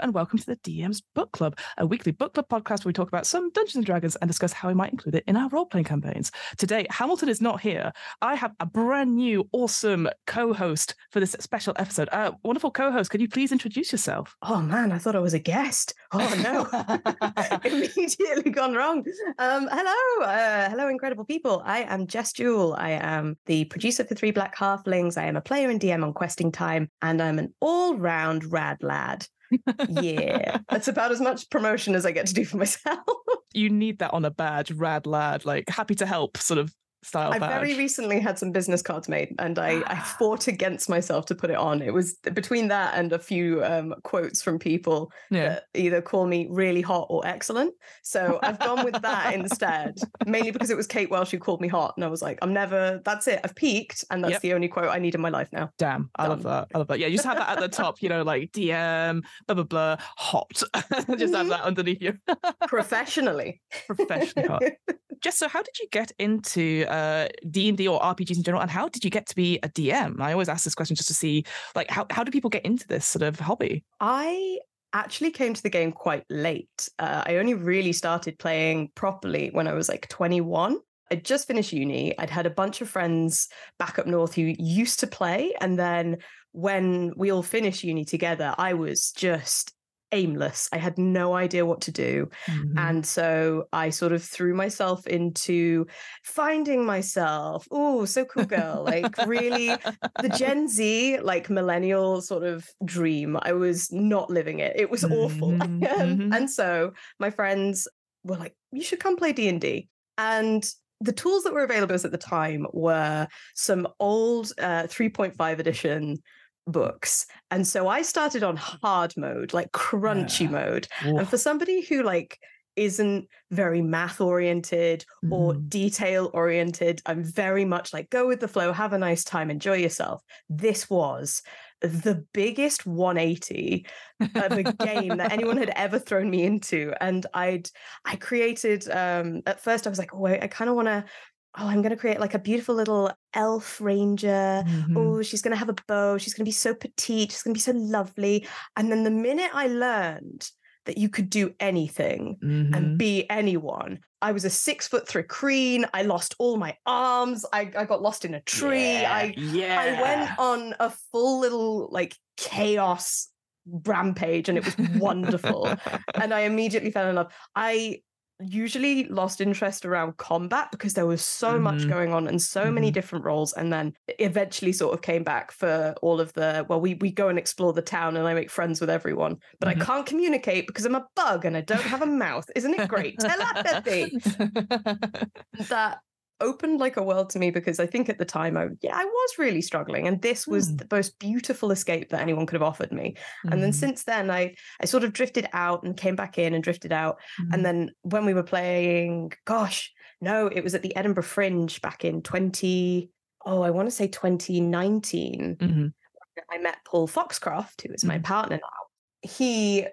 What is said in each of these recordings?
and welcome to the DM's Book Club, a weekly book club podcast where we talk about some Dungeons and Dragons and discuss how we might include it in our role playing campaigns. Today, Hamilton is not here. I have a brand new, awesome co host for this special episode. Uh, wonderful co host, could you please introduce yourself? Oh man, I thought I was a guest. Oh no, immediately gone wrong. Um, hello, uh, hello, incredible people. I am Jess Jewell. I am the producer for Three Black Halflings. I am a player in DM on Questing Time, and I'm an all round rad lad yeah, that's about as much promotion as I get to do for myself. you need that on a badge, rad lad, like happy to help sort of style I badge. very recently had some business cards made and I, I fought against myself to put it on. It was between that and a few um, quotes from people Yeah. that either call me really hot or excellent. So I've gone with that instead, mainly because it was Kate Welsh who called me hot. And I was like, I'm never, that's it. I've peaked. And that's Yep. the only quote I need in my life now. Damn, I love that. I love that. Yeah, you just have that at the top, you know, like DM, blah blah blah, hot. just have Mhm. that underneath you. Professionally. Professionally hot. Jess, so how did you get into uh D and D or RPGs in general, and how did you get to be a DM? I always ask this question just to see, like, how how do people get into this sort of hobby? I actually came to the game quite late. Uh, I only really started playing properly when I was like 21. I'd just finished uni. I'd had a bunch of friends back up north who used to play. And then when we all finished uni together, I was just aimless. I had no idea what to do. Mm-hmm. And so I sort of threw myself into finding myself. Oh, so cool girl. Like really the Gen Z, like millennial sort of dream. I was not living it. It was awful. Mhm, Um, mhm. And so my friends were like, you should come play D&D. And the tools that were available at the time were some old uh, 3.5 edition books. And so I started on hard mode, like crunchy Yeah. mode. And for somebody who like isn't very math oriented or Mhm. detail oriented, I'm very much like go with the flow, have a nice time, enjoy yourself. This was the biggest 180 of a game that anyone had ever thrown me into. And I'd I created um at first I was like, oh, I, I kind of want to oh, I'm going to create like a beautiful little elf ranger. Mhm. Oh, she's going to have a bow. She's going to be so petite. She's going to be so lovely. And then the minute I learned that you could do anything Mhm. and be anyone, I was a six foot thri-kreen. I lost all my arms. I, I got lost in a tree. Yeah, I yeah. I went on a full little like chaos rampage and it was wonderful. and I immediately fell in love. I usually lost interest around combat because there was so much Mhm. going on and so many Mhm. different roles and then eventually sort of came back for all of the well we we go and explore the town and I make friends with everyone but Mhm. I can't communicate because I'm a bug and I don't have a mouth isn't it great telepathy that opened like a world to me because I think at the time I yeah I was really struggling and this was Hmm. the most beautiful escape that anyone could have offered me and then Mhm. since then I I sort of drifted out and came back in and drifted out Mhm. and then when we were playing gosh no it was at the Edinburgh Fringe back in 20 oh I want to say 2019 Mhm. I met Paul Foxcroft who is my Mhm. partner now he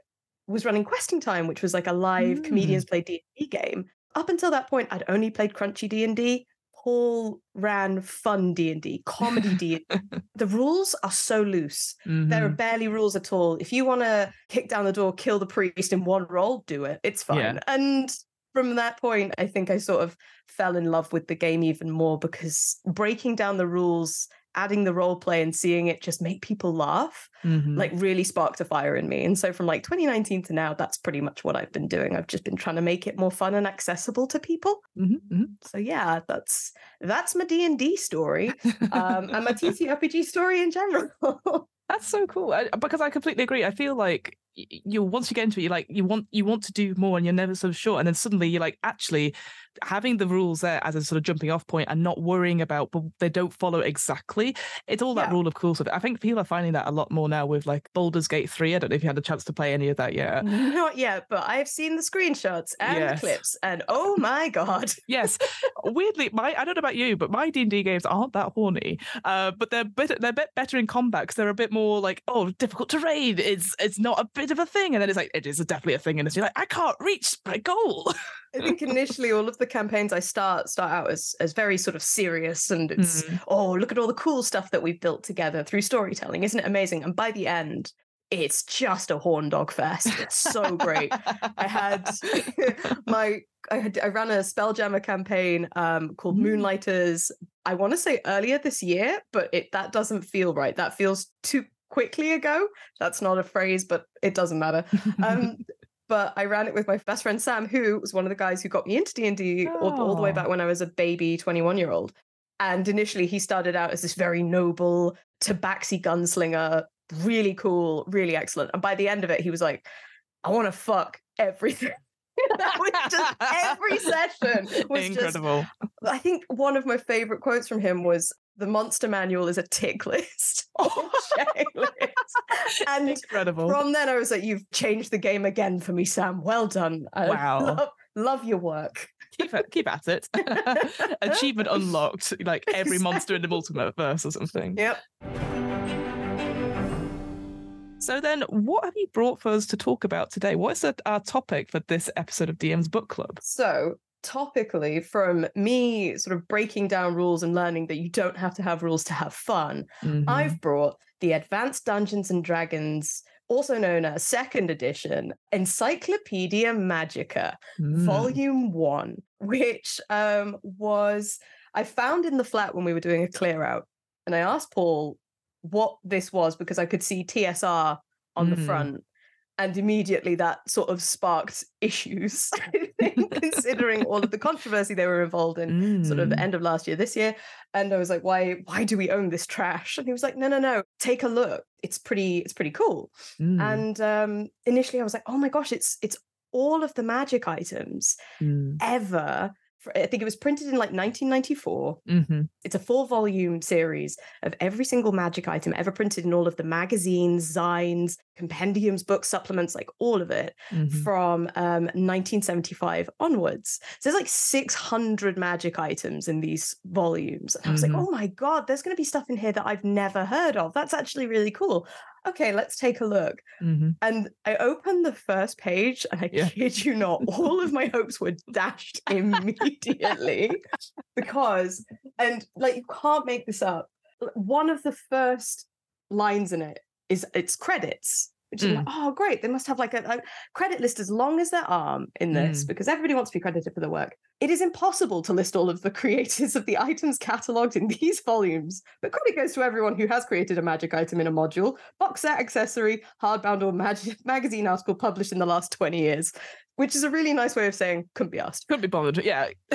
was running Questing Time which was like a live Mm. comedians play D&D game up until that point I'd only played crunchy D&D Paul ran fun D&D comedy D&D the rules are so loose there are Mhm. barely rules at all. If you want to kick down the door, kill the priest in one roll, do it. It's fine. Yeah. And from that point, I think I sort of fell in love with the game even more because breaking down the rules, adding the role play, and seeing it just make people laugh, Mhm. like really sparked a fire in me. And so from like 2019 to now, that's pretty much what I've been doing. I've just been trying to make it more fun and accessible to people. Mhm, mhm. So yeah, that's that's my D and D story, um, and my TTRPG story in general. That's so cool I, because I completely agree. I feel like you once you get into it, you like you want you want to do more, and you're never so sure. And then suddenly you're like, actually, having the rules there as a sort of jumping off point and not worrying about, but they don't follow exactly. It's all that Yeah. rule of cool stuff. I think people are finding that a lot more now with like Baldur's Gate three. I don't know if you had a chance to play any of that yet. Not yet, but I've seen the screenshots and Yes. the clips, and oh my god, yes weirdly my i don't know about you but my d&d games aren't that horny uh but they're bit they're a bit better in combat because they're a bit more like oh difficult terrain it's it's not a bit of a thing and then it's like it is definitely a thing and it's like i can't reach my goal I think initially all of the campaigns I start start out as as very sort of serious, and it's Mm. oh look at all the cool stuff that we've built together through storytelling, isn't it amazing? And by the end, it's just a horn dog fest. It's so great. I had my I had I ran a Spelljammer campaign um, called Mm. Moonlighters. I want to say earlier this year, but it that doesn't feel right. That feels too quickly ago. That's not a phrase, but it doesn't matter. Um, but I ran it with my best friend Sam, who was one of the guys who got me into D and D all, the way Oh. back when I was a baby twenty one year old. And initially, he started out as this very noble tabaxi gunslinger, really cool, really excellent. And by the end of it, he was like, "I want to fuck everything." that was just every session was just Incredible. I think one of my favorite quotes from him was the monster manual is a tick list checklist. And Incredible. from then I was like, You've changed the game again for me, Sam. Well done. I Wow. Love, love your work. keep keep at it. Achievement unlocked, like every monster in the multiverse or something. Yep. So then, what have you brought for us to talk about today? What is our topic for this episode of DM's Book Club? So topically from me sort of breaking down rules and learning that you don't have to have rules to have fun Mhm. I've brought the Advanced Dungeons and Dragons, also known as Second Edition, Encyclopedia Magica, Mm. Volume One, which um, was I found in the flat when we were doing a clear out, and I asked Paul what this was because I could see TSR on the Mm. front. And immediately that sort of sparked issues, think, considering all of the controversy they were involved in sort of Mm. end of last year, this year. And I was like, why why do we own this trash? And he was like, no, no, no, take a look. It's pretty, it's pretty cool. Mm. And um initially I was like, oh my gosh, it's it's all of the magic items Mm. ever. I think it was printed in like 1994. Mhm. It's a four volume series of every single magic item ever printed in all of the magazines, zines, compendiums, books, supplements, like all of it Mhm. from um, 1975 onwards. So there's like 600 magic items in these volumes. And I was Mhm. like, oh my God, there's going to be stuff in here that I've never heard of. That's actually really cool. Okay, let's take a look. Mhm. And I opened the first page, and I Yeah. kid you not, all of my hopes were dashed immediately because, and like, you can't make this up. One of the first lines in it is it's credits, which is like, oh, great. They must have like a, a credit list as long as their arm in this Mm. because everybody wants to be credited for their work. It is impossible to list all of the creators of the items catalogued in these volumes, but credit goes to everyone who has created a magic item in a module, box set, accessory, hardbound, or mag- magazine article published in the last 20 years, which is a really nice way of saying couldn't be asked. Couldn't be bothered. Yeah.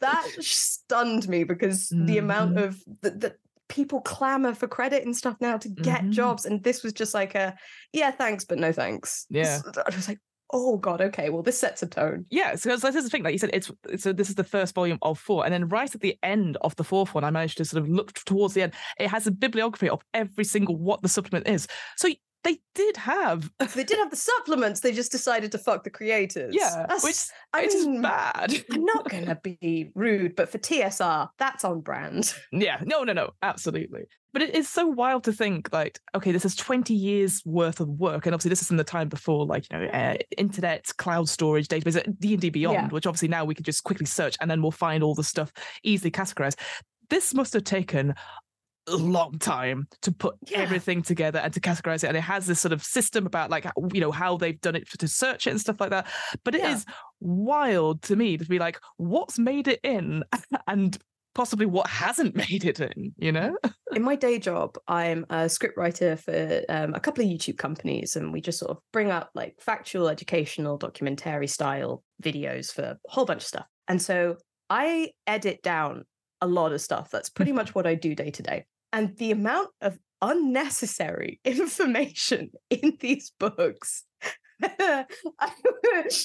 that stunned me because the amount Mhm. of the, the people clamor for credit and stuff now to get Mhm. jobs, and this was just like a yeah, thanks, but no thanks. Yeah. I was like, oh god, okay, well this sets a tone. Yeah, so this is the thing. Like you said, it's so this is the first volume of four, and then right at the end of the fourth one, I managed to sort of look towards the end. It has a bibliography of every single what the supplement is. So they did have, They did have the supplements. They just decided to fuck the creators. yeah, That's- which I which is mean, bad. I'm not gonna be rude, but for TSR, that's on brand. Yeah, no, no, no, absolutely. But it is so wild to think, like, okay, this is 20 years worth of work, and obviously this is in the time before, like, you know, uh, internet, cloud storage, database, D and D Beyond, Yeah. which obviously now we can just quickly search, and then we'll find all the stuff easily categorized. This must have taken long time to put Yeah. everything together and to categorize it, and it has this sort of system about, like, you know, how they've done it to search it and stuff like that. But it is Yeah. wild to me to be like, what's made it in, and possibly what hasn't made it in, you know? in my day job, I'm a scriptwriter for um, a couple of YouTube companies, and we just sort of bring up like factual, educational, documentary style videos for a whole bunch of stuff. And so I edit down a lot of stuff. That's pretty much what I do day to day. And the amount of unnecessary information in these books. I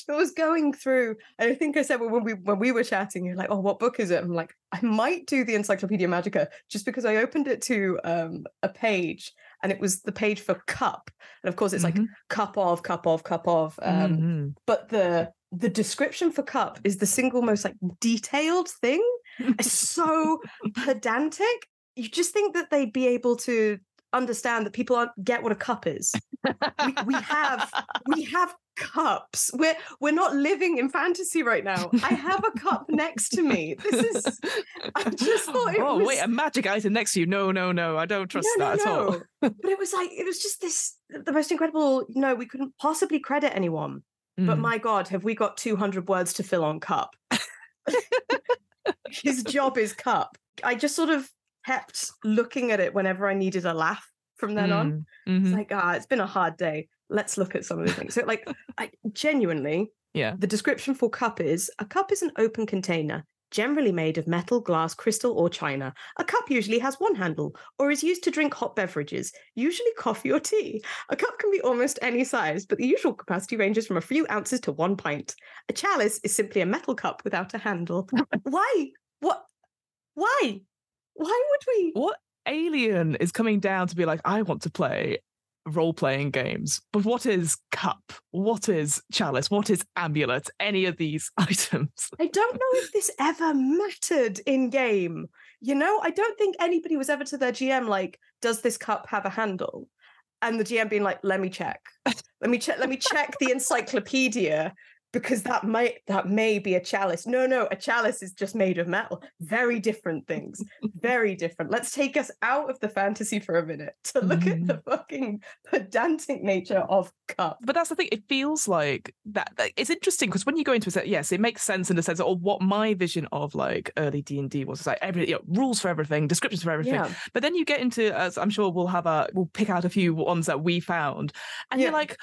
was going through, and I think I said when we when we were chatting, you're like, "Oh, what book is it?" I'm like, "I might do the Encyclopedia Magica just because I opened it to um, a page, and it was the page for cup, and of course it's like Mhm. cup of, cup of, cup of, um, Mhm. but the the description for cup is the single most like detailed thing. It's so pedantic. You just think that they'd be able to understand that people aren't get what a cup is. we, we have we have cups. We're we're not living in fantasy right now. I have a cup next to me. This is I just thought it oh was wait, a magic item next to you. No, no, no. I don't trust no, that no, at all. but it was like it was just this the most incredible, you know, we couldn't possibly credit anyone. But Mm. my God, have we got 200 words to fill on cup? His job is cup. I just sort of kept looking at it whenever I needed a laugh from then on. Mm, It's like, ah, it's been a hard day. Let's look at some of the things. So, like, I genuinely, yeah. the description for cup is a cup is an open container, generally made of metal, glass, crystal, or china. A cup usually has one handle or is used to drink hot beverages, usually coffee or tea. A cup can be almost any size, but the usual capacity ranges from a few ounces to one pint. A chalice is simply a metal cup without a handle. Why? What? Why? Why would we? What alien is coming down to be like, I want to play role playing games? But what is cup? What is chalice? What is amulet? Any of these items? I don't know if this ever mattered in game. You know, I don't think anybody was ever to their GM like, does this cup have a handle? And the GM being like, let me check. Let me check, let me check the encyclopedia because that might that may be a chalice. No, no, a chalice is just made of metal. Very different things. Very different. Let's take us out of the fantasy for a minute to look at the mm-hmm. fucking pedantic nature of cup. but that's the thing. It feels like that. that- it's interesting because when you go into it, yes, it makes sense in the sense of what my vision of like early D and D was. It's like every you know, rules for everything, descriptions for everything. Yeah. But then you get into, as I'm sure we'll have a, we'll pick out a few ones that we found, and Yeah. you're like,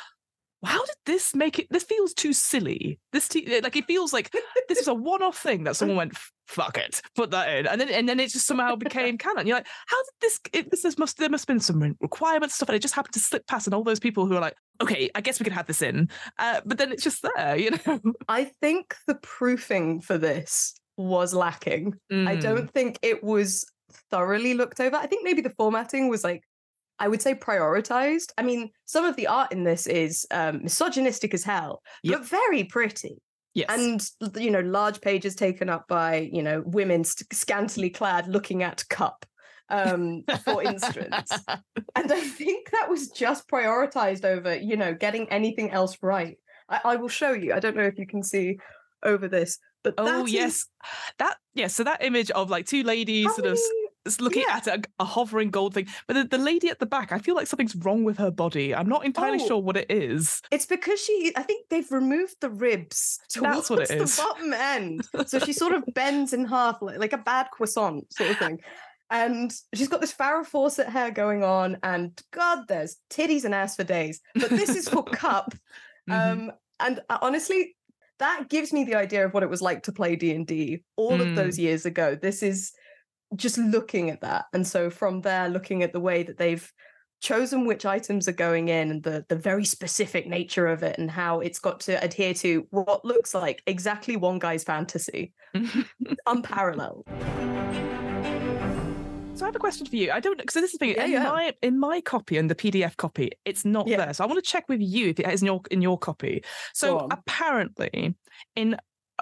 how did this make it? This feels too silly. This te- like it feels like this is a one-off thing that someone went, fuck it, put that in, and then and then it just somehow became canon. You're like, how did this? It, this, this must there must have been some requirements stuff, and it just happened to slip past, and all those people who are like, okay, I guess we could have this in, uh, but then it's just there, you know. I think the proofing for this was lacking. I Mm. don't think it was thoroughly looked over. I think maybe the formatting was like, I would say prioritized. I mean, some of the art in this is um, misogynistic as hell, Yep. but very pretty. Yes. And, you know, large pages taken up by, you know, women scantily clad looking at cup, um, for instance. And I think that was just prioritized over, you know, getting anything else right. I, I will show you. I don't know if you can see over this, but Oh that is- yes, that yes. So that image of like two ladies how sort of s- many- s- looking yeah. at a, a hovering gold thing, but the, the lady at the back, I feel like something's wrong with her body. I'm not entirely Oh. sure what it is. It's because she, I think they've removed the ribs towards That's what it is. the bottom end. So she sort of bends in half like, like a bad croissant sort of thing. And she's got this Farrah Fawcett hair going on, and God, there's titties and ass for days. But this is for Cup. Mhm. Um, and uh, honestly, that gives me the idea of what it was like to play D and D all of Mm. those years ago. This is just looking at that, and so from there, looking at the way that they've chosen which items are going in and the the very specific nature of it and how it's got to adhere to what looks like exactly one guy's fantasy unparalleled So I have a question for you. I don't because this is the thing Yeah, in yeah. my in my copy and the PDF copy, it's not Yeah. there. So I want to check with you if it is in your in your copy. So apparently, in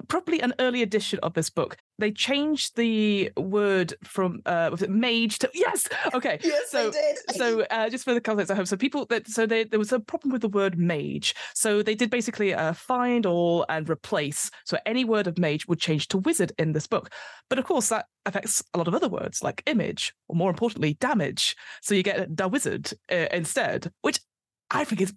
probably an early edition of this book, they changed the word from uh was it mage to yes. Okay. yes So- did So uh, just for the context, I hope so. People that so they, there was a problem with the word mage, so they did basically uh, find all and replace. So any word of mage would change to wizard in this book, but of course that affects a lot of other words like image, or more importantly, damage. So you get da wizard uh, instead, which I think is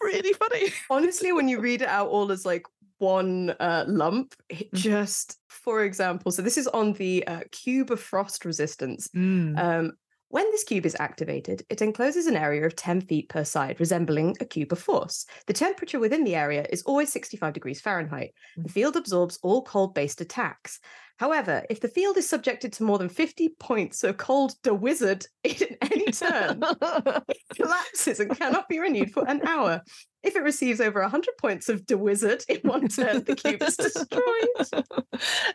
really funny. honestly when you read it out all as like one uh, lump it Mhm. just for example so this is on the uh, cube of frost resistance Mm. Um, when this cube is activated, it encloses an area of 10 feet per side, resembling a cube of force. The temperature within the area is always 65 degrees Fahrenheit. Hmm. The field absorbs all cold based attacks. However, if the field is subjected to more than 50 points of cold the wizard in any turn, it collapses and cannot be renewed for an hour. If it receives over 100 points of the wizard in one turn, the cube is destroyed.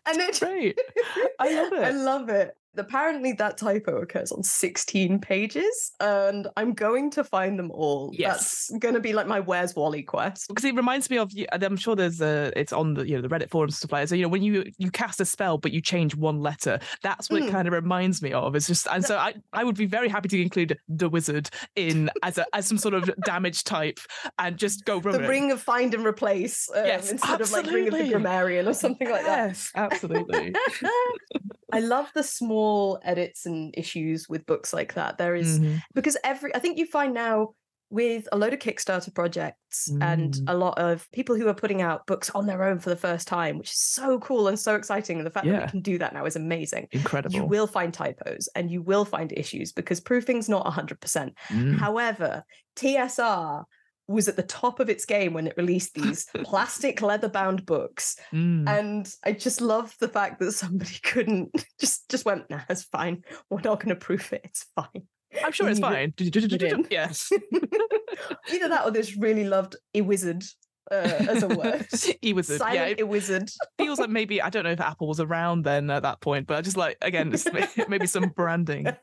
And it Great. I love it. I love it. Apparently, that typo occurs on 16 pages, and I'm going to find them all. Yes. That's going to be like my Where's Wally quest. because it reminds me of you- and I'm sure there's a it's on the you know the Reddit forums and stuff like that. So you know when you you cast a spell but you change one letter, that's what it Mm. kind of reminds me of. It's just and so I I would be very happy to include the wizard in as a as some sort of damage type and just go The it. ring of find and replace um, Yes, instead of like ring of the absolutely. grammarian or something like that. Yes, absolutely. I love the small edits and issues with books like that. There is Mhm. because every I think you find now with a load of Kickstarter projects and Mm. a lot of people who are putting out books on their own for the first time, which is so cool and so exciting. And the fact that we can do that now is amazing. Incredible. You will find typos and you will find issues because proofing's not 100%. Mm. However, TSR was at the top of its game when it released these plastic leather bound books Mm. and I just love the fact that somebody couldn't just just went, nah, it's fine. We're not going to proof it. It's fine. I'm sure it's fine. Yes. Either that or just really loved a wizard uh, as a word. he was a, yeah, Silent it wizard. feels like maybe I don't know if Apple was around then at that point, but I just like again maybe some branding.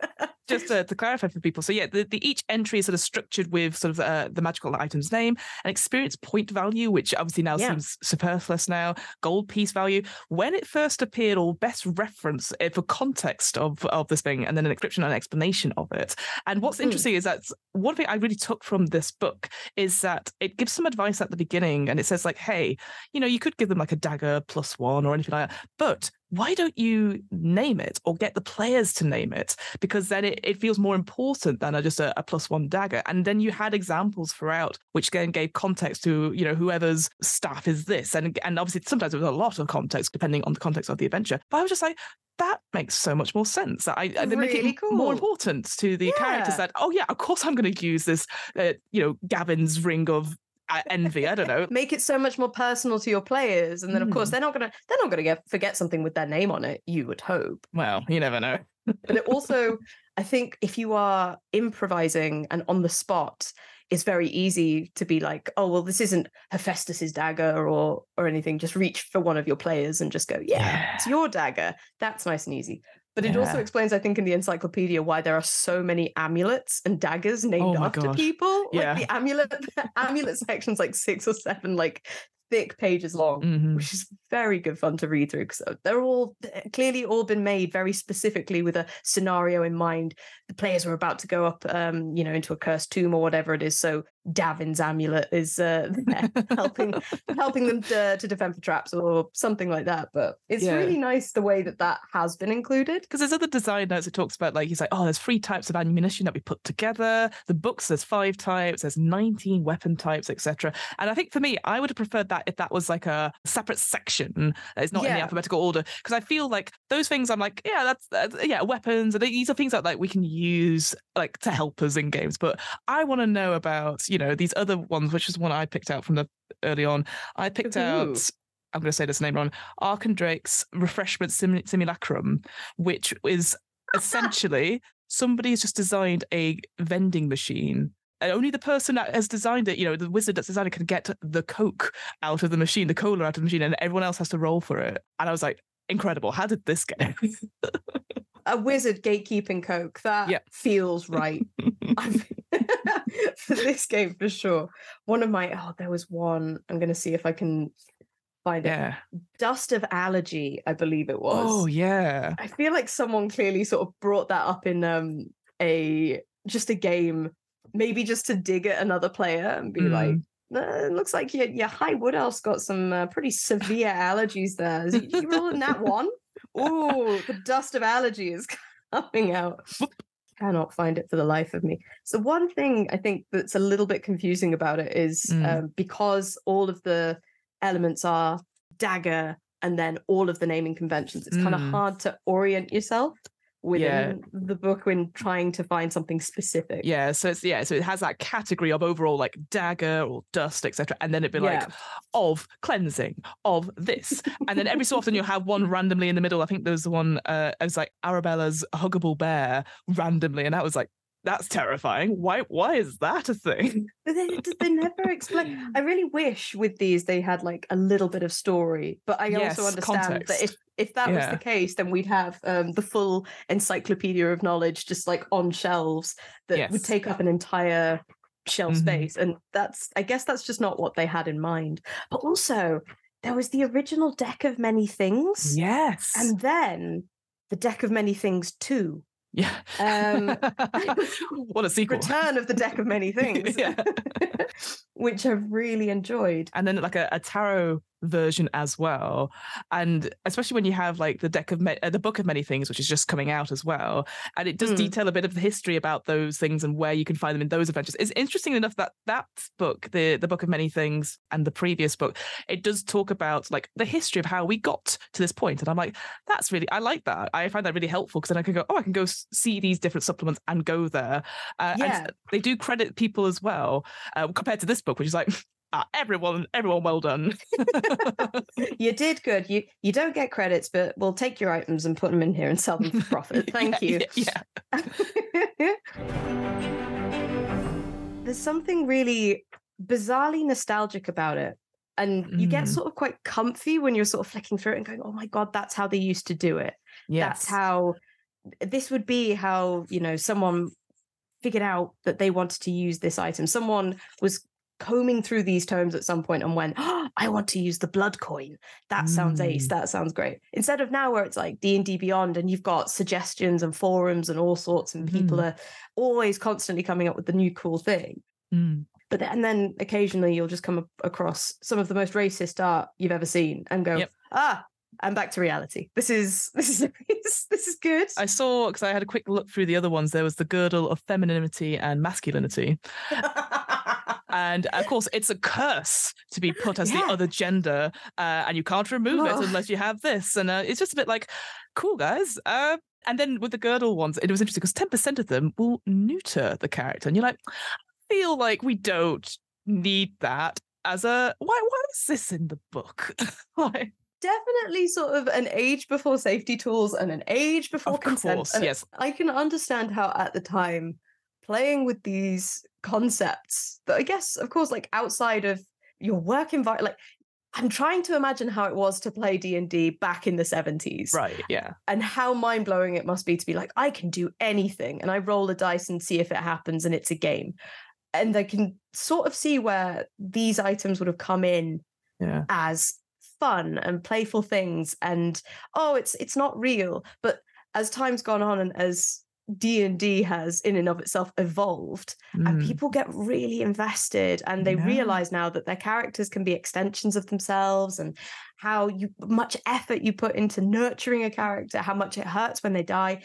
Just to, to clarify for people, so yeah, the, the each entry is sort of structured with sort of uh, the magical item's name, an experience point value, which obviously now Yeah. seems superfluous now, gold piece value, when it first appeared, or best reference uh, for context of of this thing, and then an description and explanation of it. And what's Mm. interesting is that one thing I really took from this book is that it gives some advice at the beginning, and it says like, hey, you know, you could give them like a dagger plus one or anything like that. But why don't you name it or get the players to name it? Because then it, it feels more important than a, just a, a plus one dagger. And then you had examples throughout, which then gave context to, you know, whoever's staff is this. And and obviously sometimes there was a lot of context depending on the context of the adventure. But I was just like, that makes so much more sense. I, I they make Really it m- more important to the characters that, oh yeah, of course I'm going to use this, uh, you know, Gavin's ring of envy. I don't know. Make it so much more personal to your players, and then of course Mm. they're not gonna they're not gonna get forget something with their name on it. You would hope. Well, you never know. but it also i think if you are improvising and on the spot it's very easy to be like oh well this isn't hephaestus's dagger or or anything just reach for one of your players and just go yeah, it's your dagger that's nice and easy but it also explains i think in the encyclopedia why there are so many amulets and daggers named Oh after God. people Yeah. like the amulet amulet section's like six or seven like thick pages long Mhm. which is very good fun to read through because they're all clearly all been made very specifically with a scenario in mind. The players are about to go up, um, you know, into a cursed tomb or whatever it is. So Davin's amulet is uh, helping helping them to, to defend for traps or something like that. But it's Yeah. really nice the way that that has been included. because there's other design notes it talks about like he's like oh there's three types of ammunition that we put together the books there's five types there's 19 weapon types etc and i think for me i would have preferred that if that was like a separate section that is not in the alphabetical order because i feel like those things i'm like yeah that's, that's yeah weapons and these are things that like we can use like to help us in games but i want to know about you know these other ones which is one i picked out from the early on i picked Ooh. out I'm going to say this name wrong. Ark and Drake's Refreshment Sim- Simulacrum, which is ah! essentially somebody's just designed a vending machine. And only the person that has designed it, you know, the wizard that's designed it can get the Coke out of the machine, the cola out of the machine, and everyone else has to roll for it. And I was like, incredible. How did this get? A wizard gatekeeping Coke that Yeah. feels right. For this game for sure. One of my oh, there was one. I'm going to see if I can find it. Dust of Allergy, I believe it was. Oh, yeah. I feel like someone clearly sort of brought that up in um a just a game, maybe just to dig at another player and be like, "Uh, it looks like your your high wood elf's got some uh, pretty severe allergies there. Is you rolling that one? Ooh, the dust of allergy is coming out. Cannot find it for the life of me. So one thing I think that's a little bit confusing about it is Mm. um, because all of the elements are dagger and then all of the naming conventions, it's kind of Mm. hard to orient yourself within Yeah. the book when trying to find something specific. Yeah, so it's yeah, so it has that category of overall like dagger or dust, etc. And then it'd be like of cleansing, of this. And then every so often you'll have one randomly in the middle. I think there was the one uh it was like Arabella's huggable bear randomly, and that was like that's terrifying. Why why is that a thing? But they, they never explain. I really wish with these they had like a little bit of story, but I Yes, also understand context. that if if that was the case, then we'd have um, the full encyclopedia of knowledge just like on shelves that would take up an entire shelf Mhm. space, and that's I guess that's just not what they had in mind. But also, there was the original deck of many things, Yes. and then the deck of many things too. Yeah. Um, what a sequel. Return of the deck of many things, which I've really enjoyed. and then like a, a tarot version as well and especially when you have like the deck of ma- uh, the book of many things which is just coming out as well and it does Hmm. detail a bit of the history about those things and where you can find them in those adventures it's interesting enough that that book the the book of many things and the previous book it does talk about like the history of how we got to this point and i'm like that's really i like that i find that really helpful because then i can go oh i can go see these different supplements and go there uh, and Yeah. they do credit people as well uh, compared to this book which is like ah, everyone everyone well done You did good. You you don't get credits, but we'll take your items and put them in here and sell them for profit. Thank Yeah, you. Yeah, yeah. There's something really bizarrely nostalgic about it. And you get Mm. sort of quite comfy when you're sort of flicking through it and going, oh my God, that's how they used to do it. Yes. That's how this would be how, you know, someone figured out that they wanted to use this item. Someone was combing through these tomes at some point and went, oh, I want to use the blood coin. That sounds ace. Mm. That sounds great. Instead of now where it's like D&D Beyond and you've got suggestions and forums and all sorts and people Mhm. are always constantly coming up with the new cool thing. Mm. But then, and then occasionally you'll just come across some of the most racist art you've ever seen and go, Yep. ah, I'm back to reality. This is this is this is good. I saw because I had a quick look through the other ones. There was the girdle of femininity and masculinity, and of course, it's a curse to be put as Yeah. the other gender, uh, and you can't remove it unless you have this. And uh, it's just a bit like, cool, guys. Uh, and then with the girdle ones, it was interesting because ten percent of them will neuter the character, and you're like, I feel like we don't need that as a why? Why is this in the book? like, Definitely sort of an age before safety tools and an age before of consent. course, yes. I can understand how at the time playing with these concepts that I guess, of course, like outside of your work environment, like I'm trying to imagine how it was to play D&D back in the 70s. Right, yeah. and how mind blowing it must be to be like, I can do anything and I roll a dice and see if it happens and it's a game. And I can sort of see where these items would have come in Yeah. as fun and playful things and oh it's it's not real but as time's gone on and as D&D has in and of itself evolved and Mm. people get really invested and they Yeah. realize now that their characters can be extensions of themselves and how you much effort you put into nurturing a character how much it hurts when they die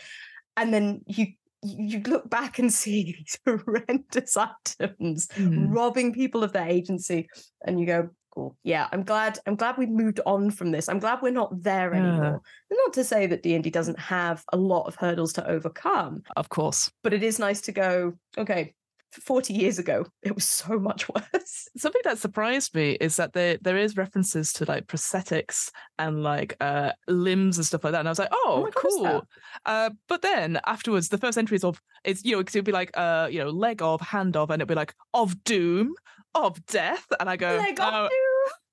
and then you you look back and see these horrendous items Mm. robbing people of their agency and you go cool yeah i'm glad i'm glad we moved on from this i'm glad we're not there Yeah. anymore And not to say that d&d doesn't have a lot of hurdles to overcome Of course. but it is nice to go okay 40 years ago it was so much worse something that surprised me is that there there is references to like prosthetics and like uh limbs and stuff like that and i was like oh, is that? cool uh but then afterwards the first entries of it's you know because it would be like uh you know leg of hand of and it'd be like of doom of death and i go Leg of "Oh." doom.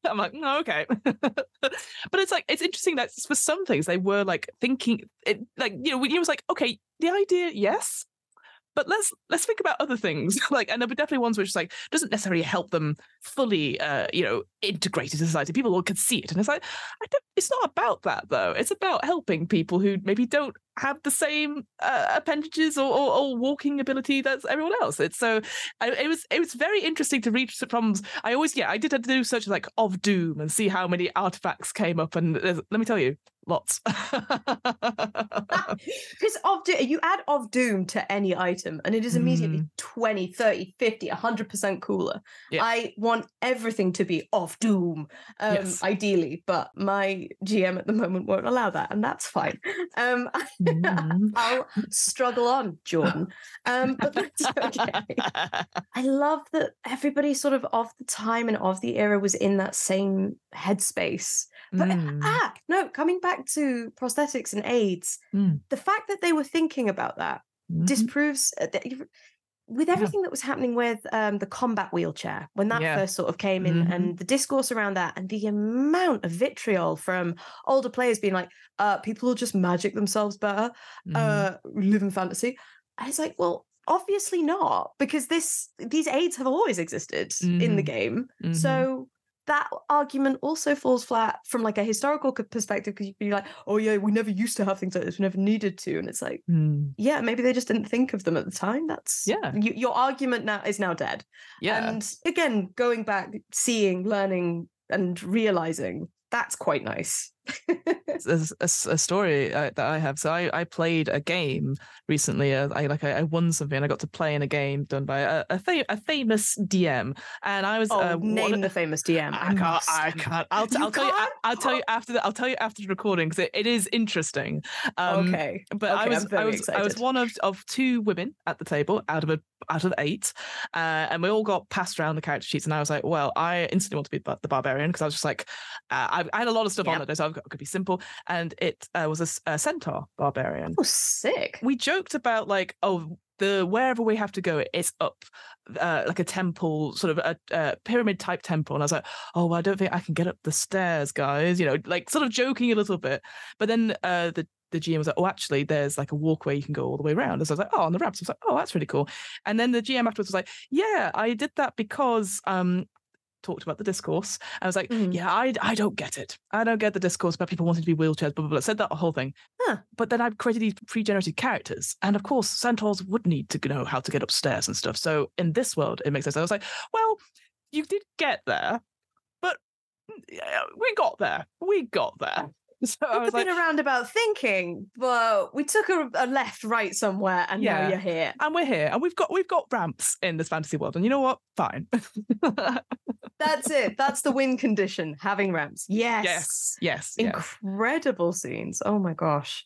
I'm like no okay. But it's like it's interesting that for some things they were like thinking it like you know it was like okay the idea yes but let's let's think about other things. Like and there were definitely ones which like doesn't necessarily help them fully uh you know integrate into society. People all can see it and it's like i don't it's not about that though. It's about helping people who maybe don't have the same uh, appendages or, or, or walking ability that's everyone else it's so I, it was it was very interesting to read problems. i always yeah i did a do search like of doom and see how many artifacts came up and let me tell you lots Do- you add of doom to any item and it is immediately 20 30 50 100% cooler Yeah. i want everything to be of doom um Yes. ideally but my gm at the moment won't allow that and that's fine um Mm. i'll struggle on jordan um but that's okay I love that everybody sort of of the time and of the era was in that same headspace. But Mm. ah, no, coming back to prosthetics and aids, Mm. the fact that they were thinking about that Mhm. disproves uh, that with Yeah. everything that was happening with um, the combat wheelchair when that Yeah. first sort of came in Mhm. and the discourse around that and the amount of vitriol from older players being like uh, people will just magic themselves better Mhm. uh, live in fantasy and it's like well obviously not because this these aids have always existed in the Mhm. game Mhm. so that argument also falls flat from like a historical perspective because you'd be like oh yeah we never used to have things like this we never needed to and it's like Mm. yeah maybe they just didn't think of them at the time that's Yeah. y- your argument now is now dead yeah. and again going back seeing learning and realizing that's quite nice There's a, story uh, that I have. So I, I played a game recently. Uh, I like I, I won something. I got to play in a game done by a a, fa- a famous DM, and I was oh uh, name the famous dm I can't. I can't. I'll, t- I'll tell you. I- can't? I'll tell you after the. I'll tell you after the recording because it, it is interesting. Um, okay But I Okay, was I'm very I was I was one of, of two women at the table out of a out of eight, uh, and we all got passed around the character sheets, and I was like, well, I instantly want to be the barbarian because I was just like, uh, I, I had a lot of stuff on it, so I could be simple, and it uh, was a centaur barbarian. oh sick We joked about like, oh, the wherever we have to go, it's up. Uh, like a temple, sort of a, a pyramid type temple, and I was like, "Oh, well, I don't think I can get up the stairs, guys." You know, like sort of joking a little bit. But then uh, the the GM was like, "Oh, actually, there's like a walkway you can go all the way around." And so I was like, "Oh, on the ramps." I was like, "Oh, that's really cool." And then the GM afterwards was like, "Yeah, I did that because um." Talked about the discourse. I was like, Mhm. yeah, I, I don't get it. I don't get the discourse about people wanting to be wheelchairs, blah, blah, blah. Said that whole thing. Huh. But then I've created these pre-generated characters. And of course, centaurs would need to know how to get upstairs and stuff. So in this world, it makes sense. I was like, well, you did get there, but we got there. We got there. So I Took was a like, bit of roundabout thinking, but we took a, a left, right somewhere, and now Yeah. you're here. and we're here, and we've got we've got ramps in this fantasy world, and you know what? Fine. That's it. That's the win condition. Having ramps. Yes. yes, yes, yes. Incredible scenes. Oh my gosh.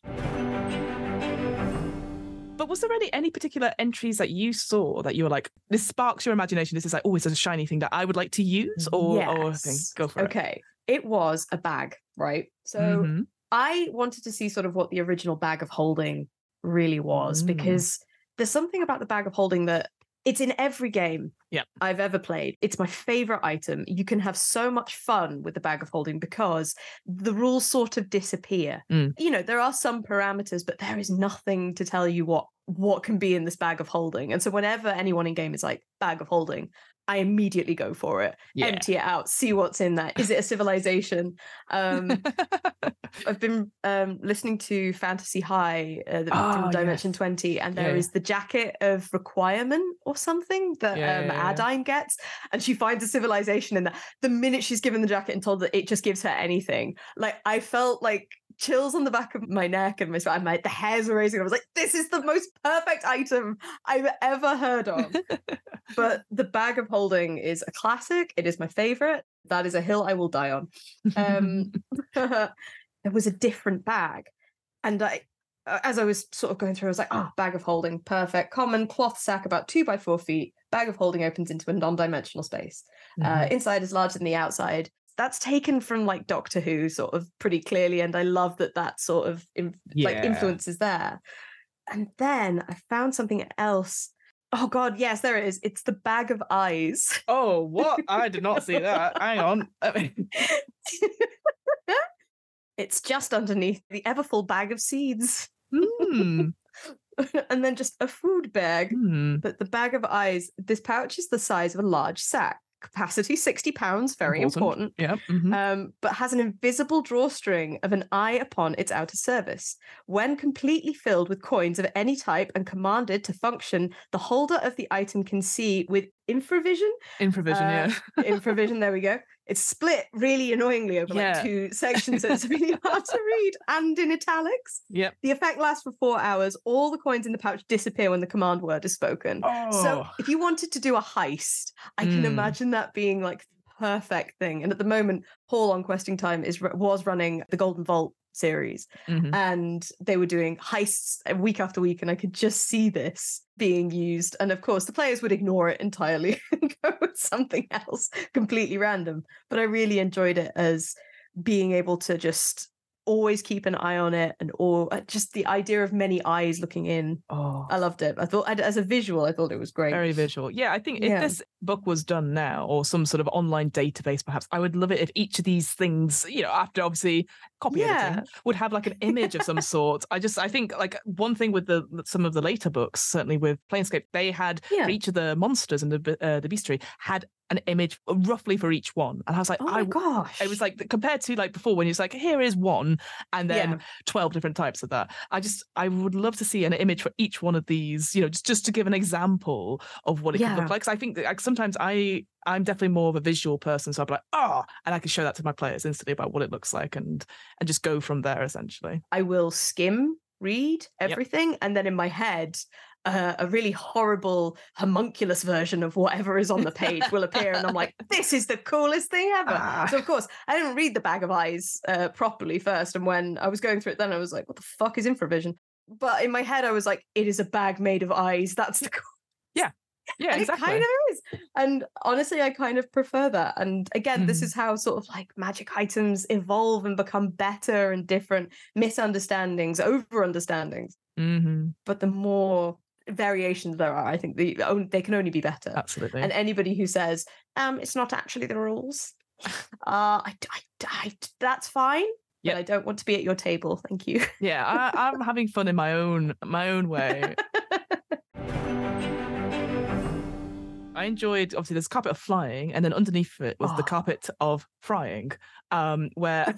But was there any any particular entries that you saw that you were like, this sparks your imagination? This is like, oh, is a shiny thing that I would like to use, or or a thing. Go for it. Okay. It was a bag, right? So Mhm. I wanted to see sort of what the original bag of holding really was Mm. because there's something about the bag of holding that it's in every game Yeah. I've ever played. It's my favorite item. You can have so much fun with the bag of holding because the rules sort of disappear. Mm. You know, there are some parameters, but there is nothing to tell you what what can be in this bag of holding. And so whenever anyone in game is like bag of holding, I immediately go for it. Yeah. Empty it out, see what's in there. Is it a civilization? Um, I've been um, listening to Fantasy High uh, the, Oh, from Dimension yes. 20, and there Yeah, is yeah. the jacket of requirement or something that um. Adaine gets, and she finds a civilization in there. The minute she's given the jacket and told that it just gives her anything, like I felt like chills on the back of my neck and my spine. My the hairs were raising. I was like, this is the most perfect item I've ever heard of. but the bag of holding is a classic. It is my favorite. That is a hill I will die on. Um, there was a different bag, and I, uh, as I was sort of going through, I was like, "Oh, bag of holding, perfect, common cloth sack, about two by four feet. Bag of holding opens into a non-dimensional space. Uh, Mhm. inside is larger than the outside." That's taken from like Doctor Who, sort of pretty clearly, and I love that that sort of in, like Yeah. influence is there. And then I found something else. Oh God, yes, there it is. It's the bag of eyes. Oh, what? I did not see that. Hang on. I mean, it's just underneath the everfull bag of seeds. hmm, and then just a food bag. hmm. But the bag of eyes, this pouch is the size of a large sack. Capacity 60 pounds, very Important. important. Yeah. mhm. Um, but has an invisible drawstring of an eye upon its outer surface. When completely filled with coins of any type and commanded to function, the holder of the item can see with infravision. Infravision, uh, yeah. Infravision, there we go. It's split really annoyingly over Yeah. like two sections, so it's really hard to read and in italics. Yep. The effect lasts for four hours. All the coins in the pouch disappear when the command word is spoken. Oh. So if you wanted to do a heist, I can Mm. imagine that being like the perfect thing. And at the moment, Paul on Questing Time is was running the Golden Vault series, Mhm. and they were doing heists uh, week after week, and I could just see this being used. And of course, the players would ignore it entirely and go with something else completely random. But I really enjoyed it as being able to just always keep an eye on it and or uh, just the idea of many eyes looking in. Oh, I loved it. I thought as a visual, I thought it was great. very visual. Yeah, I think if Yeah. this book was done now, or some sort of online database, perhaps, I would love it if each of these things, you know, after obviously copy Yeah. editing, would have like an image of some sort. I just, I think, like one thing with the some of the later books, certainly with Planescape, they had Yeah. for each of the monsters in the uh, the bestiary had an image roughly for each one, and I was like, Oh my I. gosh. It was like compared to like before when it's like here is one and then Yeah. 12 different types of that. I just I would love to see an image for each one of these, you know, just just to give an example of what it could look like. 'Cause I think that like sometimes I I'm definitely more of a visual person, so I'd be like, oh, and I can show that to my players instantly about what it looks like and and just go from there essentially. I will skim read Yep. everything, and then in my head, uh, a really horrible homunculus version of whatever is on the page will appear, and I'm like, "This is the coolest thing ever!" Ah. So of course, I didn't read the Bag of Eyes uh, properly first, and when I was going through it, then I was like, "What the fuck is infravision?" But in my head, I was like, "It is a bag made of eyes. That's the cool." Yeah, and exactly. it kind of is. And honestly, I kind of prefer that. And again, this Mhm. is how sort of like magic items evolve and become better and different misunderstandings, over understandings. hmm But the more variations there are, I think the the they can only be better. Absolutely. And anybody who says, um, it's not actually the rules, uh, I, I, I, that's fine. Yep. But I don't want to be at your table. Thank you. yeah, I, I'm having fun in my own my own way. I enjoyed obviously there's carpet of flying, and then underneath it was the Oh. carpet of frying, um, where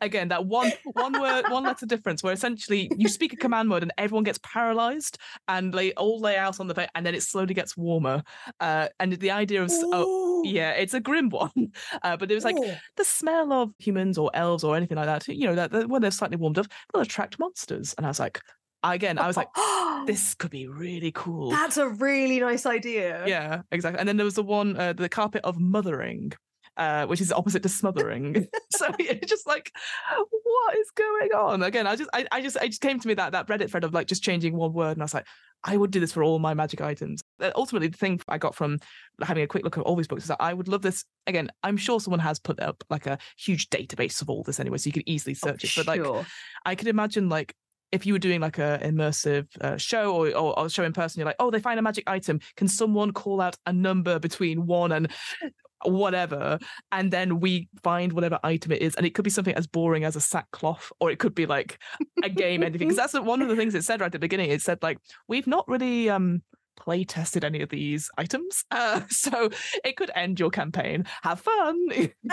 again that one one word one letter difference, where essentially you speak a command word and everyone gets paralyzed and they all lay out on the bed, and then it slowly gets warmer. Uh, and the idea of oh, yeah, it's a grim one, uh, but it was like Ooh. the smell of humans or elves or anything like that. You know that, that when they're slightly warmed up, they'll attract monsters. And I was like, again, I was like, this could be really cool. That's a really nice idea. Yeah, exactly. And then there was the one, uh, the carpet of mothering, uh, which is opposite to smothering. so it's just like, what is going on? Again, I just, I, I just, I just came to me that that Reddit thread of like just changing one word, and I was like, I would do this for all my magic items. Uh, Ultimately, the thing I got from having a quick look at all these books is that I would love this. Again, I'm sure someone has put up like a huge database of all this anyway, so you could easily Oh, search it. But like, sure. I could imagine like if you were doing like a immersive uh, show or, or, or show in person, you're like, oh, they find a magic item. Can someone call out a number between one and whatever? And then we find whatever item it is. And it could be something as boring as a sackcloth, or it could be like a game anything Because that's one of the things it said right at the beginning. It said like, we've not really um play tested any of these items. Uh, so it could end your campaign. Have fun.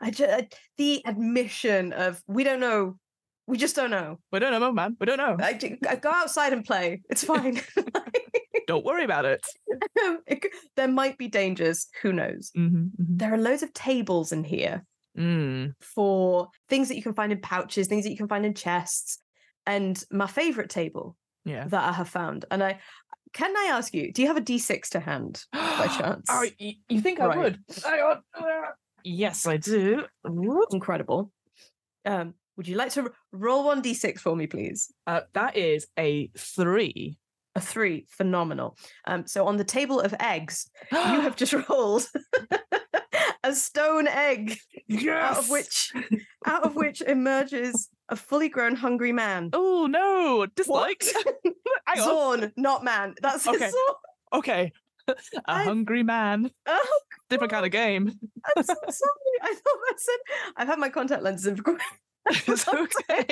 I just the admission of we don't know, we just don't know. we don't know, man. We don't know. I, I go outside and play. It's fine. Don't worry about it. There might be dangers. Who knows? hmm There are loads of tables in here Mm. for things that you can find in pouches, things that you can find in chests, and my favorite table Yeah. that I have found. And I can I ask you, do you have a D6 to hand by chance? Oh, y- you think I would? On. Uh, Yes, I do. Incredible. Um, would you like to roll one D6 for me, please? Uh, that is a three. A three, phenomenal. Um, so on the table of eggs, you have just rolled a stone egg, out of which out of which emerges a fully grown hungry man. Oh no! Disliked. Xorn, not man. That's Okay. okay. A I- hungry man. Oh, Different kind of game. I'm so sorry. I thought that said I've had my contact lenses in for quite It's okay.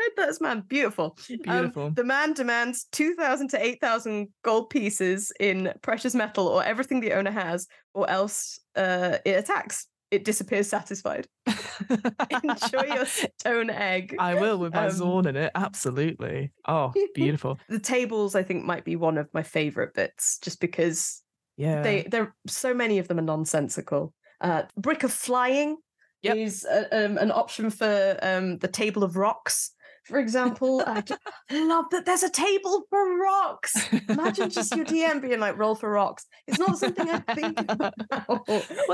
Read that as man. Beautiful. Um, Beautiful. the man demands 2,000 to 8,000 gold pieces in precious metal or everything the owner has, or else uh, it attacks. It disappears satisfied. Enjoy your stone egg. I will with my Um, Xorn in it. Absolutely. Oh, beautiful. The tables, I think, might be one of my favorite bits, just because Yeah. they there so many of them are nonsensical. Uh, Brick of Flying Yep. is uh, um, an option for um, the table of rocks for example. I love that there's a table for rocks. Imagine just your DM being like, roll for rocks. It's not something I think about. Well,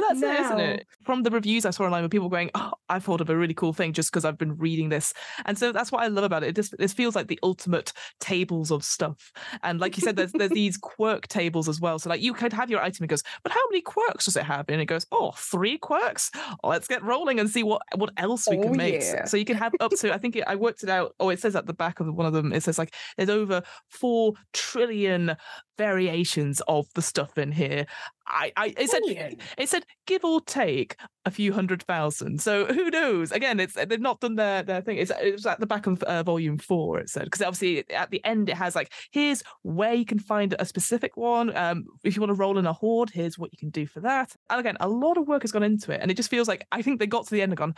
that's it, isn't it? From the reviews I saw online, with people going, "Oh, I thought of a really cool thing just because I've been reading this," and so that's what I love about it. It just this feels like the ultimate tables of stuff. And like you said, there's there's these quirk tables as well. So like you could have your item and goes, "But how many quirks does it have?" And it goes, oh, three quirks. Oh, let's get rolling and see what what else we Oh, can make." yeah. So you can have up to I think it, I worked it out. Oh, it says at the back of one of them, it says like there's over four trillion variations of the stuff in here. I, I it said Brilliant. it said give or take a few hundred thousand. So who knows? Again, it's they've not done their their thing. It's it was at the back of uh, volume four. It said because obviously at the end it has like here's where you can find a specific one. Um, if you want to roll in a horde, here's what you can do for that. And again, a lot of work has gone into it, and it just feels like I think they got to the end and gone.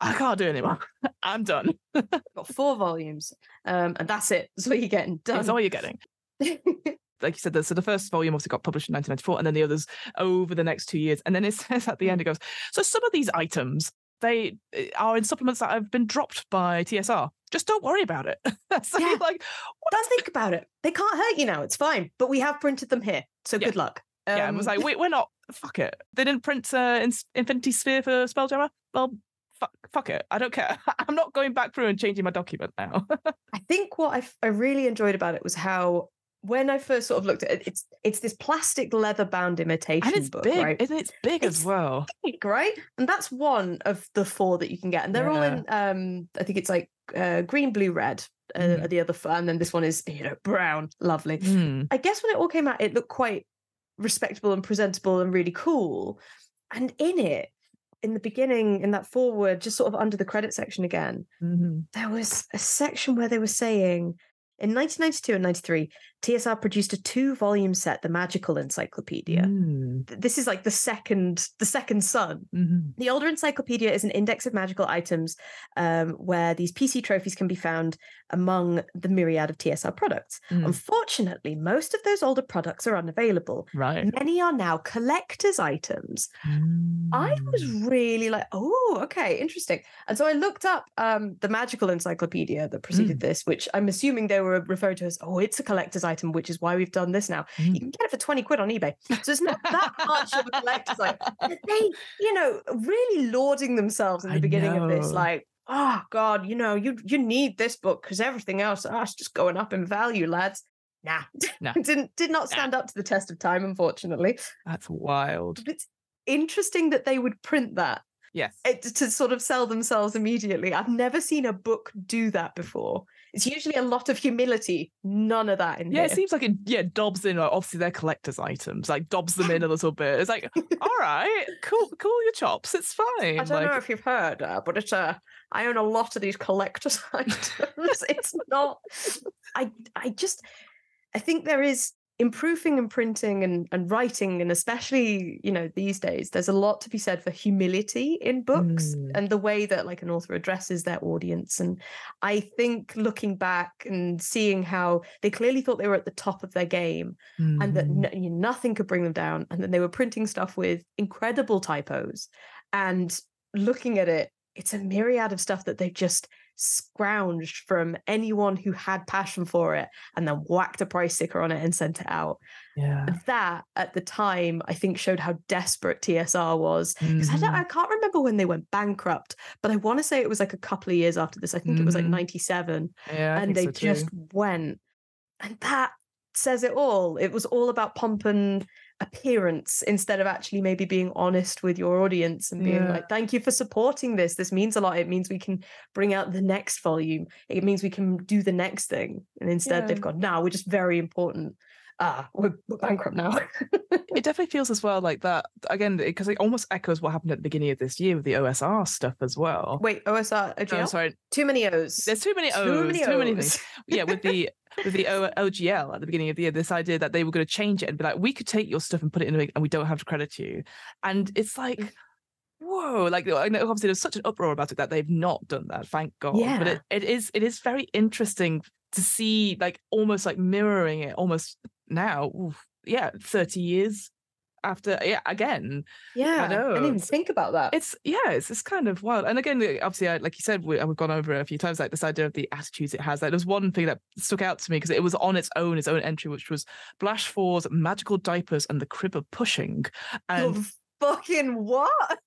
I can't do it anymore. I'm done. Got four volumes, um, and that's it. That's what you're getting That's all you're getting. like you said, the, so the first volume obviously got published in 1994, and then the others over the next two years. And then it says at the end, it goes, so some of these items they uh, are in supplements that have been dropped by TSR. Just don't worry about it. so Yeah. like, Don't think about it. They can't hurt you now. It's fine. But we have printed them here, so Yeah. good luck. yeah, and was Um, like, wait, we're not. Fuck it. They didn't print uh, in- Infinity Sphere for Spelljammer. Well, fuck, fuck it. I don't care. I'm not going back through and changing my document now. I think what I, I really enjoyed about it was how when I first sort of looked at it, it's it's this plastic leather bound imitation and it's book, big. right? and It's big as well. Big, right? And that's one of the four that you can get, and they're all in. Um, I think it's like uh, green, blue, red. Uh, are the other four, and then this one is you know brown, lovely. Hmm. I guess when it all came out, it looked quite respectable and presentable and really cool. And in it, in the beginning, in that forward, just sort of under the credit section again, Mhm. there was a section where they were saying in 1992 and 93, TSR produced a two-volume set, the Magical Encyclopedia. Mm. This is like the second, the second son. Mhm. The older encyclopedia is an index of magical items um, where these PC trophies can be found among the myriad of TSR products. Mm. Unfortunately, most of those older products are unavailable. Right. Many are now collector's items. I was Mm. really like, oh, okay, interesting. And so I looked up um, the magical encyclopedia that preceded this, which I'm assuming they were referred to as, oh, it's a collector's item, which is why we've done this now. Mm. You can get it for 20 quid on eBay. So it's not that much of a collector's item. But They, you know, really lauding themselves in the I beginning of this, like, oh God, you know, you you need this book because everything else, it's just going up in value, lads. Nah, Nah. didn't did not stand up to the test of time, unfortunately. That's wild. But it's interesting that they would print that Yes. it, to sort of sell themselves immediately. I've never seen a book do that before. It's usually a lot of humility, none of that in here. Yeah, here. it seems like it yeah, dobs in like, obviously they're collector's items, like dobs them in a little bit. It's like, all right, cool, cool your chops. It's fine. I don't like, know if you've heard, uh, but it's uh, I own a lot of these collector's items. it's not. I I just I think there is improving and printing and, and writing and especially you know these days there's a lot to be said for humility in books Mm. and the way that like an author addresses their audience and i think looking back and seeing how they clearly thought they were at the top of their game and that Mhm. no, nothing could bring them down and then they were printing stuff with incredible typos and looking at it it's a myriad of stuff that they've just scrounged from anyone who had passion for it and then whacked a price sticker on it and sent it out yeah. that at the time i think showed how desperate tsr was because mm-hmm. I can't remember when they went bankrupt but i want to say it was like a couple of years after this i think it was like Mhm. 97 Yeah, I and they so just went and that says it all it was all about pomp and appearance instead of actually maybe being honest with your audience and being Yeah. like thank you for supporting this. This means a lot. It means we can bring out the next volume. It means we can do the next thing. And instead Yeah. they've gone now we're just very important ah we're, we're bankrupt now it definitely feels as well like that again because it almost echoes what happened at the beginning of this year with the OSR stuff as well. wait osr Oh, OGL? sorry, too many o's there's too many O's, too many too many O's. things. yeah, with the with the o- OGL at the beginning of the year, this idea that they were going to change it and be like, we could take your stuff and put it in, and we don't have to credit you, and it's like. Mm. Whoa! Like I know obviously there's such an uproar about it that they've not done that. Thank God. But Yeah. it, it is it is very interesting to see like almost like mirroring it almost now. oof, yeah, thirty years after yeah again Yeah, I, know. didn't even think about that. it's yeah it's it's kind of wild and again obviously I, like you said we, we've gone over it a few times like this idea of the attitudes it has like there's one thing that stuck out to me because it was on its own its own entry which was Blash 4's magical diapers and the crib of pushing and Oh, fucking what?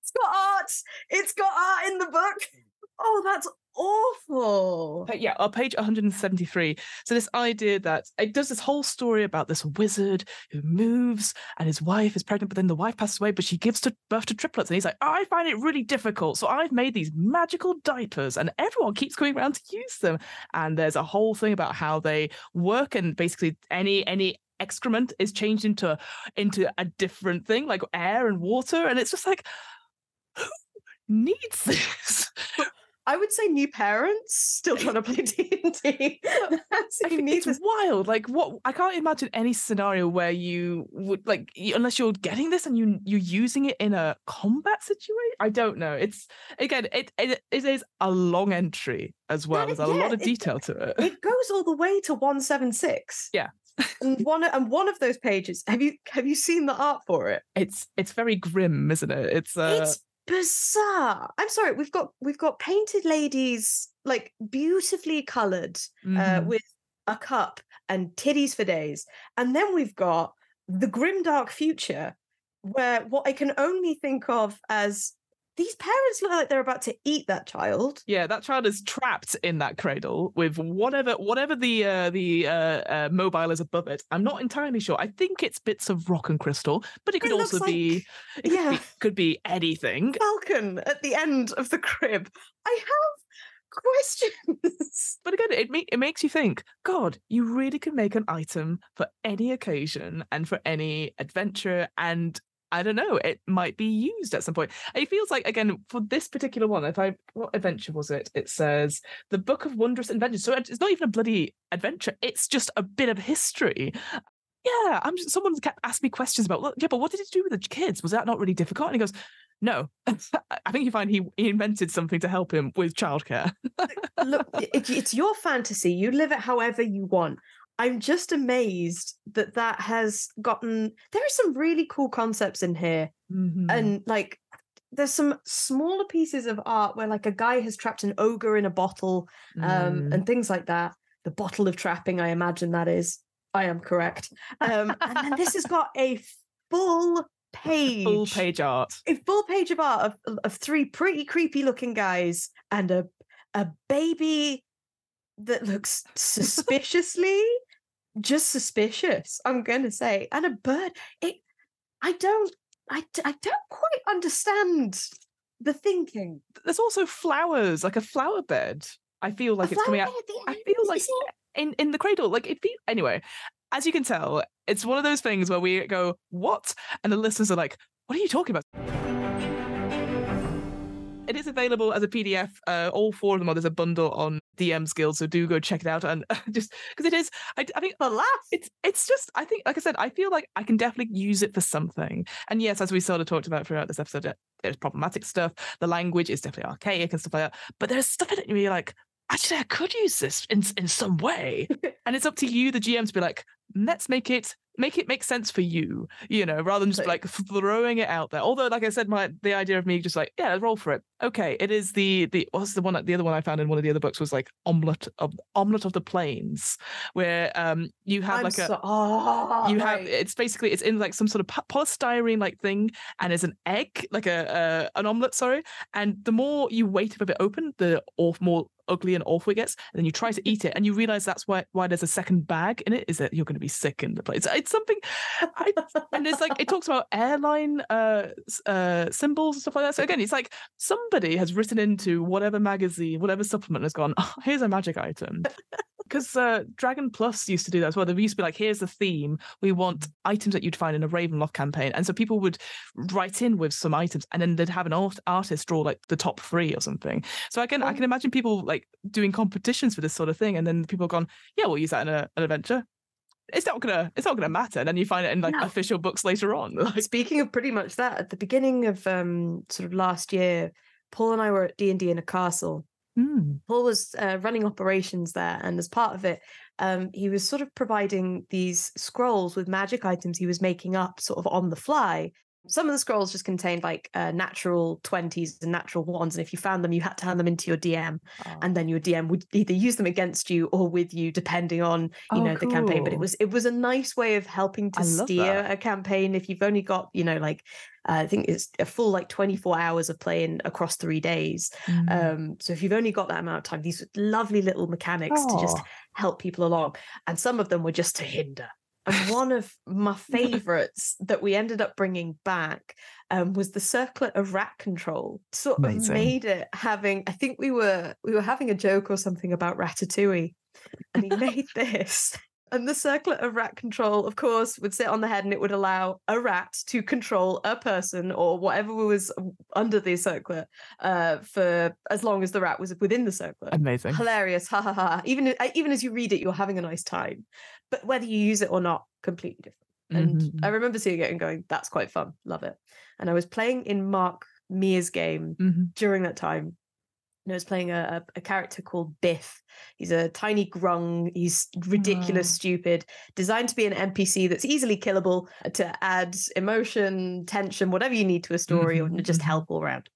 It's got art. It's got art in the book. Oh, that's awful. But yeah, on page 173. So this idea that it does this whole story about this wizard who moves and his wife is pregnant, but then the wife passes away, but she gives to birth to triplets. And he's like, I find it really difficult. So I've made these magical diapers and everyone keeps going around to use them. And there's a whole thing about how they work and basically any any excrement is changed into into a different thing, like air and water. And it's just like who needs this? I would say new parents still trying to play D and D. That's I who think needs it's this. wild. Like what? I can't imagine any scenario where you would like unless you're getting this and you you're using it in a combat situation. I don't know. It's again, it it, it is a long entry as well. There's a yeah, lot of it- detail to it. It goes all the way to one seven six. Yeah. and one and one of those pages. Have you have you seen the art for it? It's it's very grim, isn't it? It's uh, it's bizarre. I'm sorry. We've got we've got painted ladies like beautifully coloured uh, mhm. with a cup and titties for days. And then we've got the grim dark future, where what I can only think of as these parents look like they're about to eat that child. Yeah, that child is trapped in that cradle with whatever whatever the uh, the uh, uh, mobile is above it. I'm not entirely sure. I think it's bits of rock and crystal, but it could It also like- be it could, yeah. be could be anything. Falcon at the end of the crib. I have questions. But again, it make, it makes you think. God, you really can make an item for any occasion and for any adventure, and I don't know, it might be used at some point. It feels like again for this particular one. If I what adventure was it? It says the Book of Wondrous Adventures. So it's not even a bloody adventure. It's just a bit of history. Yeah, I'm just, someone kept asking me questions about. "Well, Yeah, but what did it do with the kids? Was that not really difficult? And he goes, No, I think you find he, he invented something to help him with childcare. Look, it, it's your fantasy. You live it however you want. I'm just amazed that that has gotten. There are some really cool concepts in here, Mhm. and like, there's some smaller pieces of art where like a guy has trapped an ogre in a bottle, um, Mm. and things like that. The bottle of trapping, I imagine that is. I am correct. Um, and then this has got a full page, full page art. a full page of art of, of three pretty creepy looking guys and a a baby that looks suspiciously just suspicious i'm gonna say and a bird it i don't i, I don't quite understand the thinking There's also flowers, like a flower bed. I feel like A it's coming out. bed at the I feel like in in the cradle, like it feel anyway. As you can tell, it's one of those things where we go, "What?" and the listeners are like, "What are you talking about?" It is available as a PDF. Uh, all four of them are. There's a bundle on DM's Guild, so do go check it out. And just because it is, I, I think for laugh it's it's just I think like I said I feel like I can definitely use it for something and yes as we sort of talked about throughout this episode there's problematic stuff the language is definitely archaic and stuff like that but there's stuff in it where you're like actually I could use this in in some way and it's up to you the GM to be like let's make it make it make sense for you you know rather than just Like- throwing it out there. Although like I said my the idea of me just like yeah roll for it. Okay it is the the what's the one the other one I found in one of the other books was like omelet of omelet of the plains where um you have I'm like a oh, you have it's basically it's in like some sort of polystyrene like thing and it's an egg like a uh, an omelet sorry and the more you wait for it open the awful, more ugly and awful it gets and then you try to eat it and you realize that's why why there's a second bag in it is that you're going to be sick in the place. It's something I, and it's like it talks about airline uh uh symbols and stuff like that. So again it's like somebody has written into whatever magazine whatever supplement has gone oh, here's a magic item because uh, Dragon Plus used to do that as well. There used to be like, here's the theme. We want items that you'd find in a Ravenloft campaign, and so people would write in with some items, and then they'd have an art- artist draw like the top three or something. So I can I Oh. can imagine people like doing competitions for this sort of thing, and then people have gone, yeah, we'll use that in a, an adventure. It's not gonna it's not gonna matter. And then you find it in like No. official books later on. Like, Speaking of pretty much that, at the beginning of um sort of last year, Paul and I were at D and D in a castle, Mm. Paul was uh, running operations there, and as part of it, um, he was sort of providing these scrolls with magic items he was making up sort of on the fly. Some of the scrolls just contained like uh, natural 20s and natural ones. And if you found them, you had to hand them into your DM. And then your DM would either use them against you or with you, depending on, you Oh, know, the campaign. But it was it was a nice way of helping to steer that. a campaign if you've only got, you know, like uh, I think it's a full like 24 hours of playing across three days. Mm. Um, so if you've only got that amount of time, these lovely little mechanics to just help people along. And some of them were just to hinder. And one of my favorites that we ended up bringing back um, was the circlet of rat control. Sort of Amazing. made it having. I think we were we were having a joke or something about Ratatouille, and he made this. And the circlet of rat control, of course, would sit on the head and it would allow a rat to control a person or whatever was under the circlet uh, for as long as the rat was within the circlet. Amazing. Hilarious, ha ha ha. Even uh, even as you read it, you're having a nice time. But whether you use it or not, completely different. And Mhm. I remember seeing it and going, "That's quite fun, love it." And I was playing in Mark Mears' game Mhm. during that time. And I was playing a, a, character called Biff. He's a tiny grung. He's ridiculous, Oh. stupid, designed to be an NPC that's easily killable to add emotion, tension, whatever you need to a story, or Mhm, just mhm. help all around.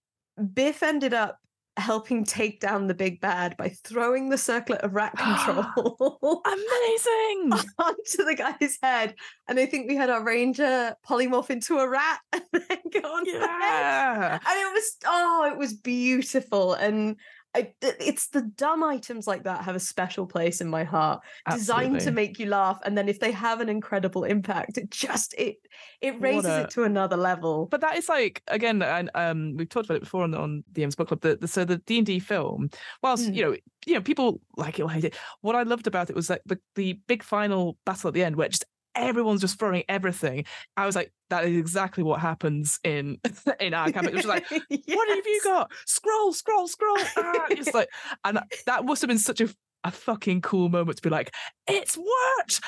Biff ended up helping take down the big bad by throwing the circlet of rat control Amazing. onto the guy's head. And I think we had our ranger polymorph into a rat and then go on the head yeah. and it was oh it was beautiful and I, it's the dumb items like that have a special place in my heart designed to make you laugh and then if they have an incredible impact it just it it raises a- it to another level But that is like again, and um, we've talked about it before on on DM's book club. The, the so the D and D film, whilst Mm. you know, you know, people like it or hate it. What I loved about it was like the the big final battle at the end, where just everyone's just throwing everything. I was like, that is exactly what happens in in our campaign. It was just like, what have you got? Scroll, scroll, scroll. Ah, it's like, and that must have been such a a fucking cool moment to be like, it's worked.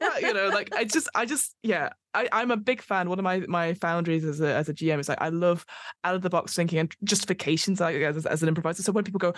Ah, you know, like I just, I just, yeah, I, I'm a big fan. One of my my foundries as a as a GM is like I love out of the box thinking and justifications like, as, as an improviser. So when people go,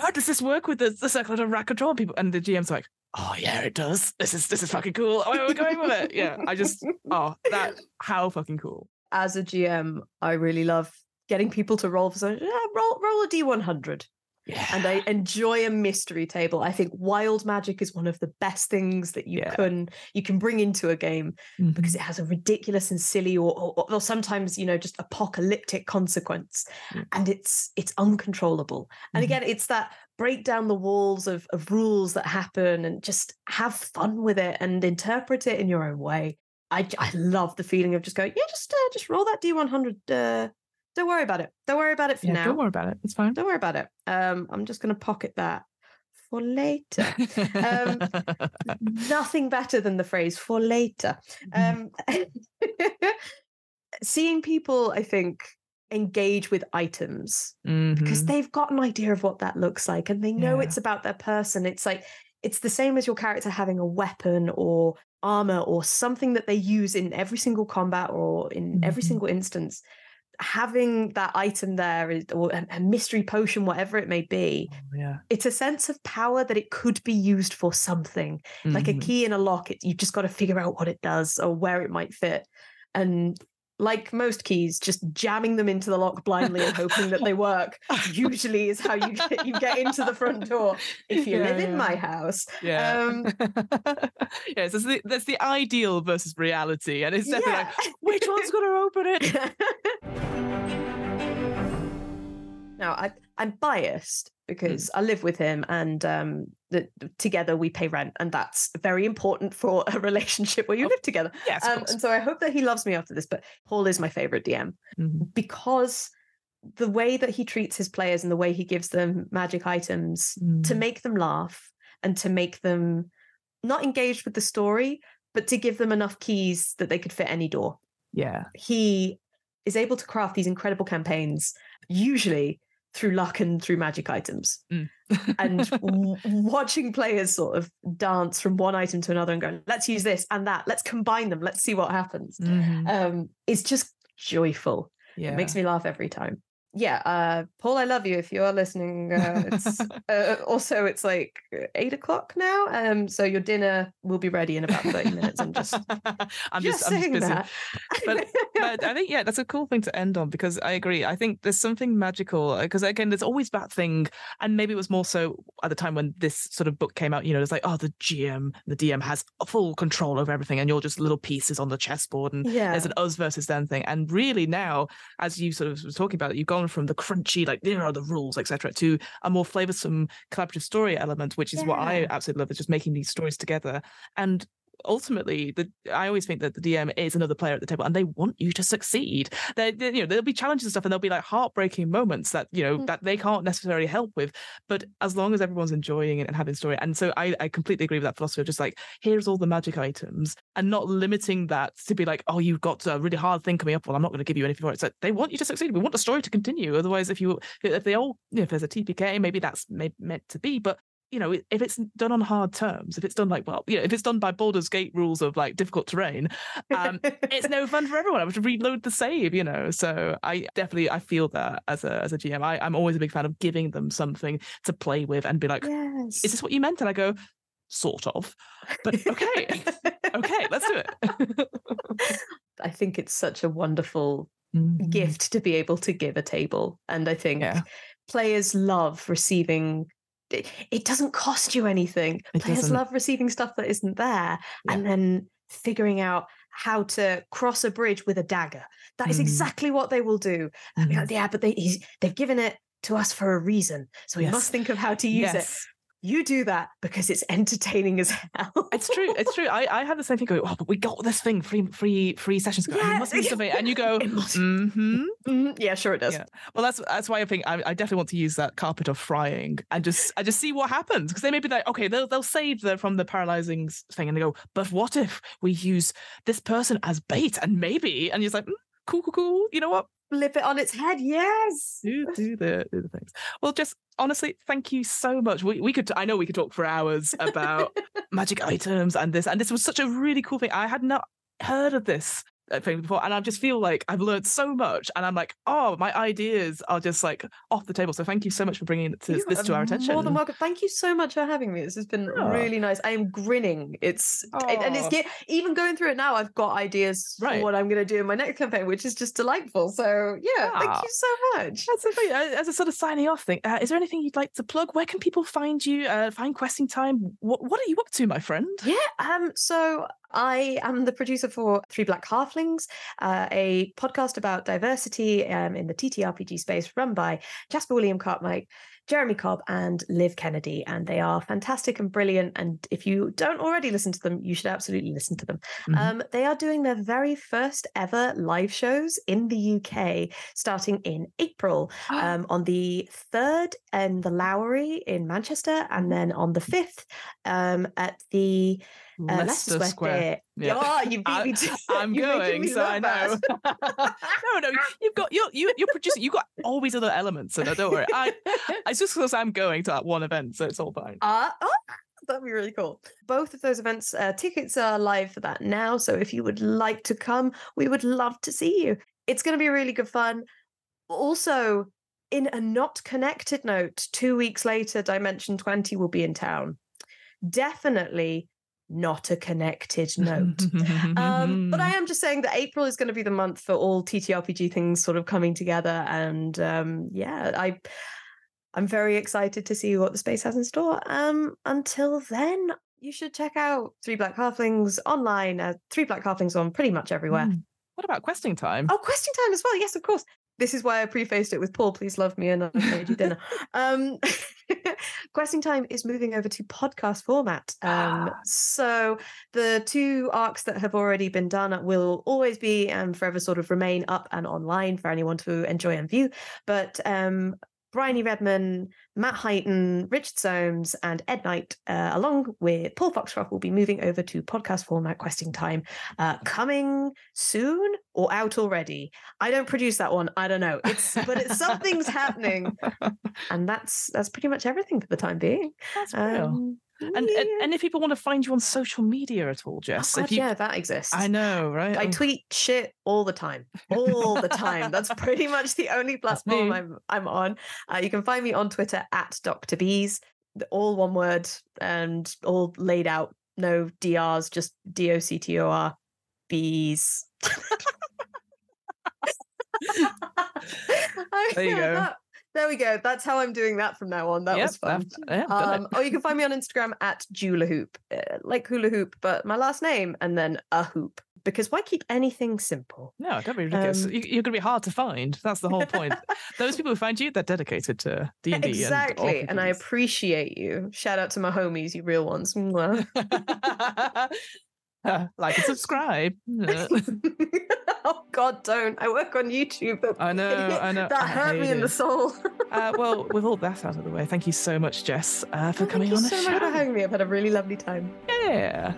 how does this work with the, the circle of rat control? People and the GM's like, oh yeah, it does. This is this is fucking cool. Oh, we're going with it. Yeah, I just, oh, that how fucking cool. as a gm i really love getting people to roll for something yeah, roll roll a d100 Yeah, and I enjoy a mystery table. I think wild magic is one of the best things that you Yeah. can you can bring into a game Mhm. because it has a ridiculous and silly or, or, or sometimes you know just apocalyptic consequence Mm. and it's it's uncontrollable and Mhm. again it's that break down the walls of, of rules that happen and just have fun with it and interpret it in your own way I, I love the feeling of just going yeah just uh, just roll that d100 uh, don't worry about it don't worry about it for yeah, now don't worry about it. It's fine. don't worry about it um i'm just going to pocket that for later Um, nothing better than the phrase for later. Mhm. Um, seeing people, I think, engage with items because Mhm. they've got an idea of what that looks like and they know Yeah. it's about their person. It's like, it's the same as your character having a weapon or armor or something that they use in every single combat or in every Mhm. single instance. Having that item there is, or a, mystery potion, whatever it may be, Oh, yeah, it's a sense of power that it could be used for something. Like a Mhm. key in a lock it, you've just got to figure out what it does or where it might fit. And like most keys just jamming them into the lock blindly and hoping that they work usually is how you get you get into the front door. If you Yeah, live in my house Yeah. um yes, there's the, there's the ideal versus reality, and it's definitely yeah. like, which one's going to open it? now I, i'm biased because i live with him and um the, together we pay rent and that's very important for a relationship where you Of live together Yes, um, and so I hope that he loves me after this. But Paul is my favorite DM Mhm. because the way that he treats his players and the way he gives them magic items to Mm. make them laugh and to make them not engaged with the story, but to give them enough keys that they could fit any door. Yeah. He is able to craft these incredible campaigns, usually through luck and through magic items. Mm. and w- watching players sort of dance from one item to another and going, let's use this and that, let's combine them, let's see what happens. Mhm. Um, it's just joyful. yeah. It makes me laugh every time. Yeah, uh, Paul, I love you. If you are listening, uh, it's uh, also it's like eight o'clock now. Um, so your dinner will be ready in about thirty minutes. I'm just, I'm just, just, I'm just busy. that. but, but I think yeah, that's a cool thing to end on because I agree. I think there's something magical because again, there's always that thing, and maybe it was more so at the time when this sort of book came out. You know, it's like oh, the GM, the DM has full control over everything, and you're just little pieces on the chessboard, and yeah, there's an us versus them thing. And really now, as you sort of was talking about, you've gone from the crunchy like there are the rules, etc., to a more flavoursome collaborative story element, which is what I absolutely love. Is just making these stories together and ultimately the i always think that the dm is another player at the table and they want you to succeed. They you know there'll be challenges and stuff and there'll be like heartbreaking moments that you know Mm. that they can't necessarily help with but as long as everyone's enjoying it and having story and so i i completely agree with that philosophy of just like here's all the magic items and not limiting that to be like oh you've got a really hard thing coming up well i'm not going to give you anything for it. It's like they want you to succeed. We want the story to continue otherwise if you if they all you know if there's a tpk maybe that's meant to be but you know, if it's done on hard terms, if it's done like, well, you know, if it's done by Baldur's Gate rules of like difficult terrain, um, it's no fun for everyone. I have to reload the save, you know. So I definitely I feel that as a as a GM, I, I'm always a big fan of giving them something to play with and be like, yes. is this what you meant? And I go, sort of, but okay, okay, let's do it. I think it's such a wonderful Mhm. gift to be able to give a table. And I think Yeah. players love receiving it, it doesn't cost you anything. It players doesn't. love receiving stuff that isn't there and then figuring out how to cross a bridge with a dagger. That is Mm. exactly what they will do. Like, yeah, but they they've given it to us for a reason. So we Yes. must think of how to use it. You do that because it's entertaining as hell. It's true. It's true. I, I had the same thing going, oh, but we got this thing, free free free sessions. ago. Yeah. Must use something. And you go, mm-hmm. Mhm, yeah, sure it does. Yeah. Well, that's that's why I think I, I definitely want to use that carpet of frying and just I just see what happens because they may be like, okay, they'll they'll save the from the paralyzing thing, and they go, but what if we use this person as bait and maybe, and you're just like, mm, cool, cool, cool. You know what? Flip it on its head. Yes. Do do the do the things. Well, just honestly, thank you so much. We we could I know we could talk for hours about magic items and this and this was such a really cool thing. I had not heard of this thing before, and I just feel like I've learned so much, and I'm like, oh, my ideas are just like off the table. So thank you so much for bringing to, this to our attention. More than welcome. Thank you so much for having me. This has been Oh. really nice. I am grinning. It's it- and it's Oh. even going through it now. I've got ideas Right. for what I'm going to do in my next campaign, which is just delightful. So yeah, Ah. thank you so much. That's thing. uh, As a sort of signing off thing, uh, is there anything you'd like to plug? Where can people find you? Uh, find questing time. What What are you up to, my friend? Yeah. Um. So I am the producer for Three Black Halflings, uh, a podcast about diversity um, in the TTRPG space, run by Jasper William Cartwright, Jeremy Cobb, and Liv Kennedy. And they are fantastic and brilliant. And if you don't already listen to them, you should absolutely listen to them. Mhm. Um, they are doing their very first ever live shows in the UK, starting in April um, on the 3rd in the Lowry in Manchester, and then on the 5th um, at the uh, Leicester Square. Yeah. Oh, you beat me to I'm going, so I know. no, no, you've got you're you, you're producing. You've got all these other elements, so no, don't worry. I, it's just because I'm going to that one event, so it's all fine. Uh, oh, that'd be really cool. Both of those events, uh, tickets are live for that now. So if you would like to come, we would love to see you. It's going to be really good fun. Also, in a not connected note, two weeks later, Dimension 20 will be in town. Definitely not a connected note. Um, but I am just saying that April is going to be the month for all TTRPG things sort of coming together, and um, yeah, I I'm very excited to see what the space has in store. Um, until then, you should check out Three Black Halflings online. Uh, Three Black Halflings on pretty much everywhere. Mm. What about questing time? Oh, question time as well. Yes, of course. This is why I prefaced it with Paul, please love me and I made you dinner. um, questing time is moving over to podcast format. Um, Ah. so the two arcs that have already been done will always be and forever sort of remain up and online for anyone to enjoy and view. But um, Bryony Redman, Matt Heighton, Richard Soames, and Ed Knight, uh, along with Paul Foxcroft, will be moving over to podcast format questing time uh, coming soon or out already. I don't produce that one. I don't know. It's but it's something's happening, and that's that's pretty much everything for the time being. That's real. Um, And, Yeah. and and if people want to find you on social media at all, Oh, Jess, God, if you, yeah, that exists. I know, right? I Um, tweet shit all the time, all the time. That's pretty much the only platform. I'm I'm on. Uh, you can find me on Twitter at Dr. Bees, all one word and all laid out. No DRs, just D O C T O R bees. There you go. that- there we go. That's how I'm doing that from now on. That yep, was fun. I've- yeah, I've. Um, or you can find me on Instagram at Jula Hoop, uh, like hula hoop, but my last name and then a hoop. Because why keep anything simple? No, don't be ridiculous. Um, you, you're going to be hard to find. That's the whole point. Those people who find you, they're dedicated to D and D. Exactly, and I appreciate you. Shout out to my homies, you real ones. Like and subscribe. Oh God, don't! I work on YouTube. I know, I know. that I hurt me hate in the soul. uh, well, with all that out of the way, thank you so much, Jess, uh, for Oh, coming Thank on you the so show. much for having me. I've had a really lovely time. Yeah.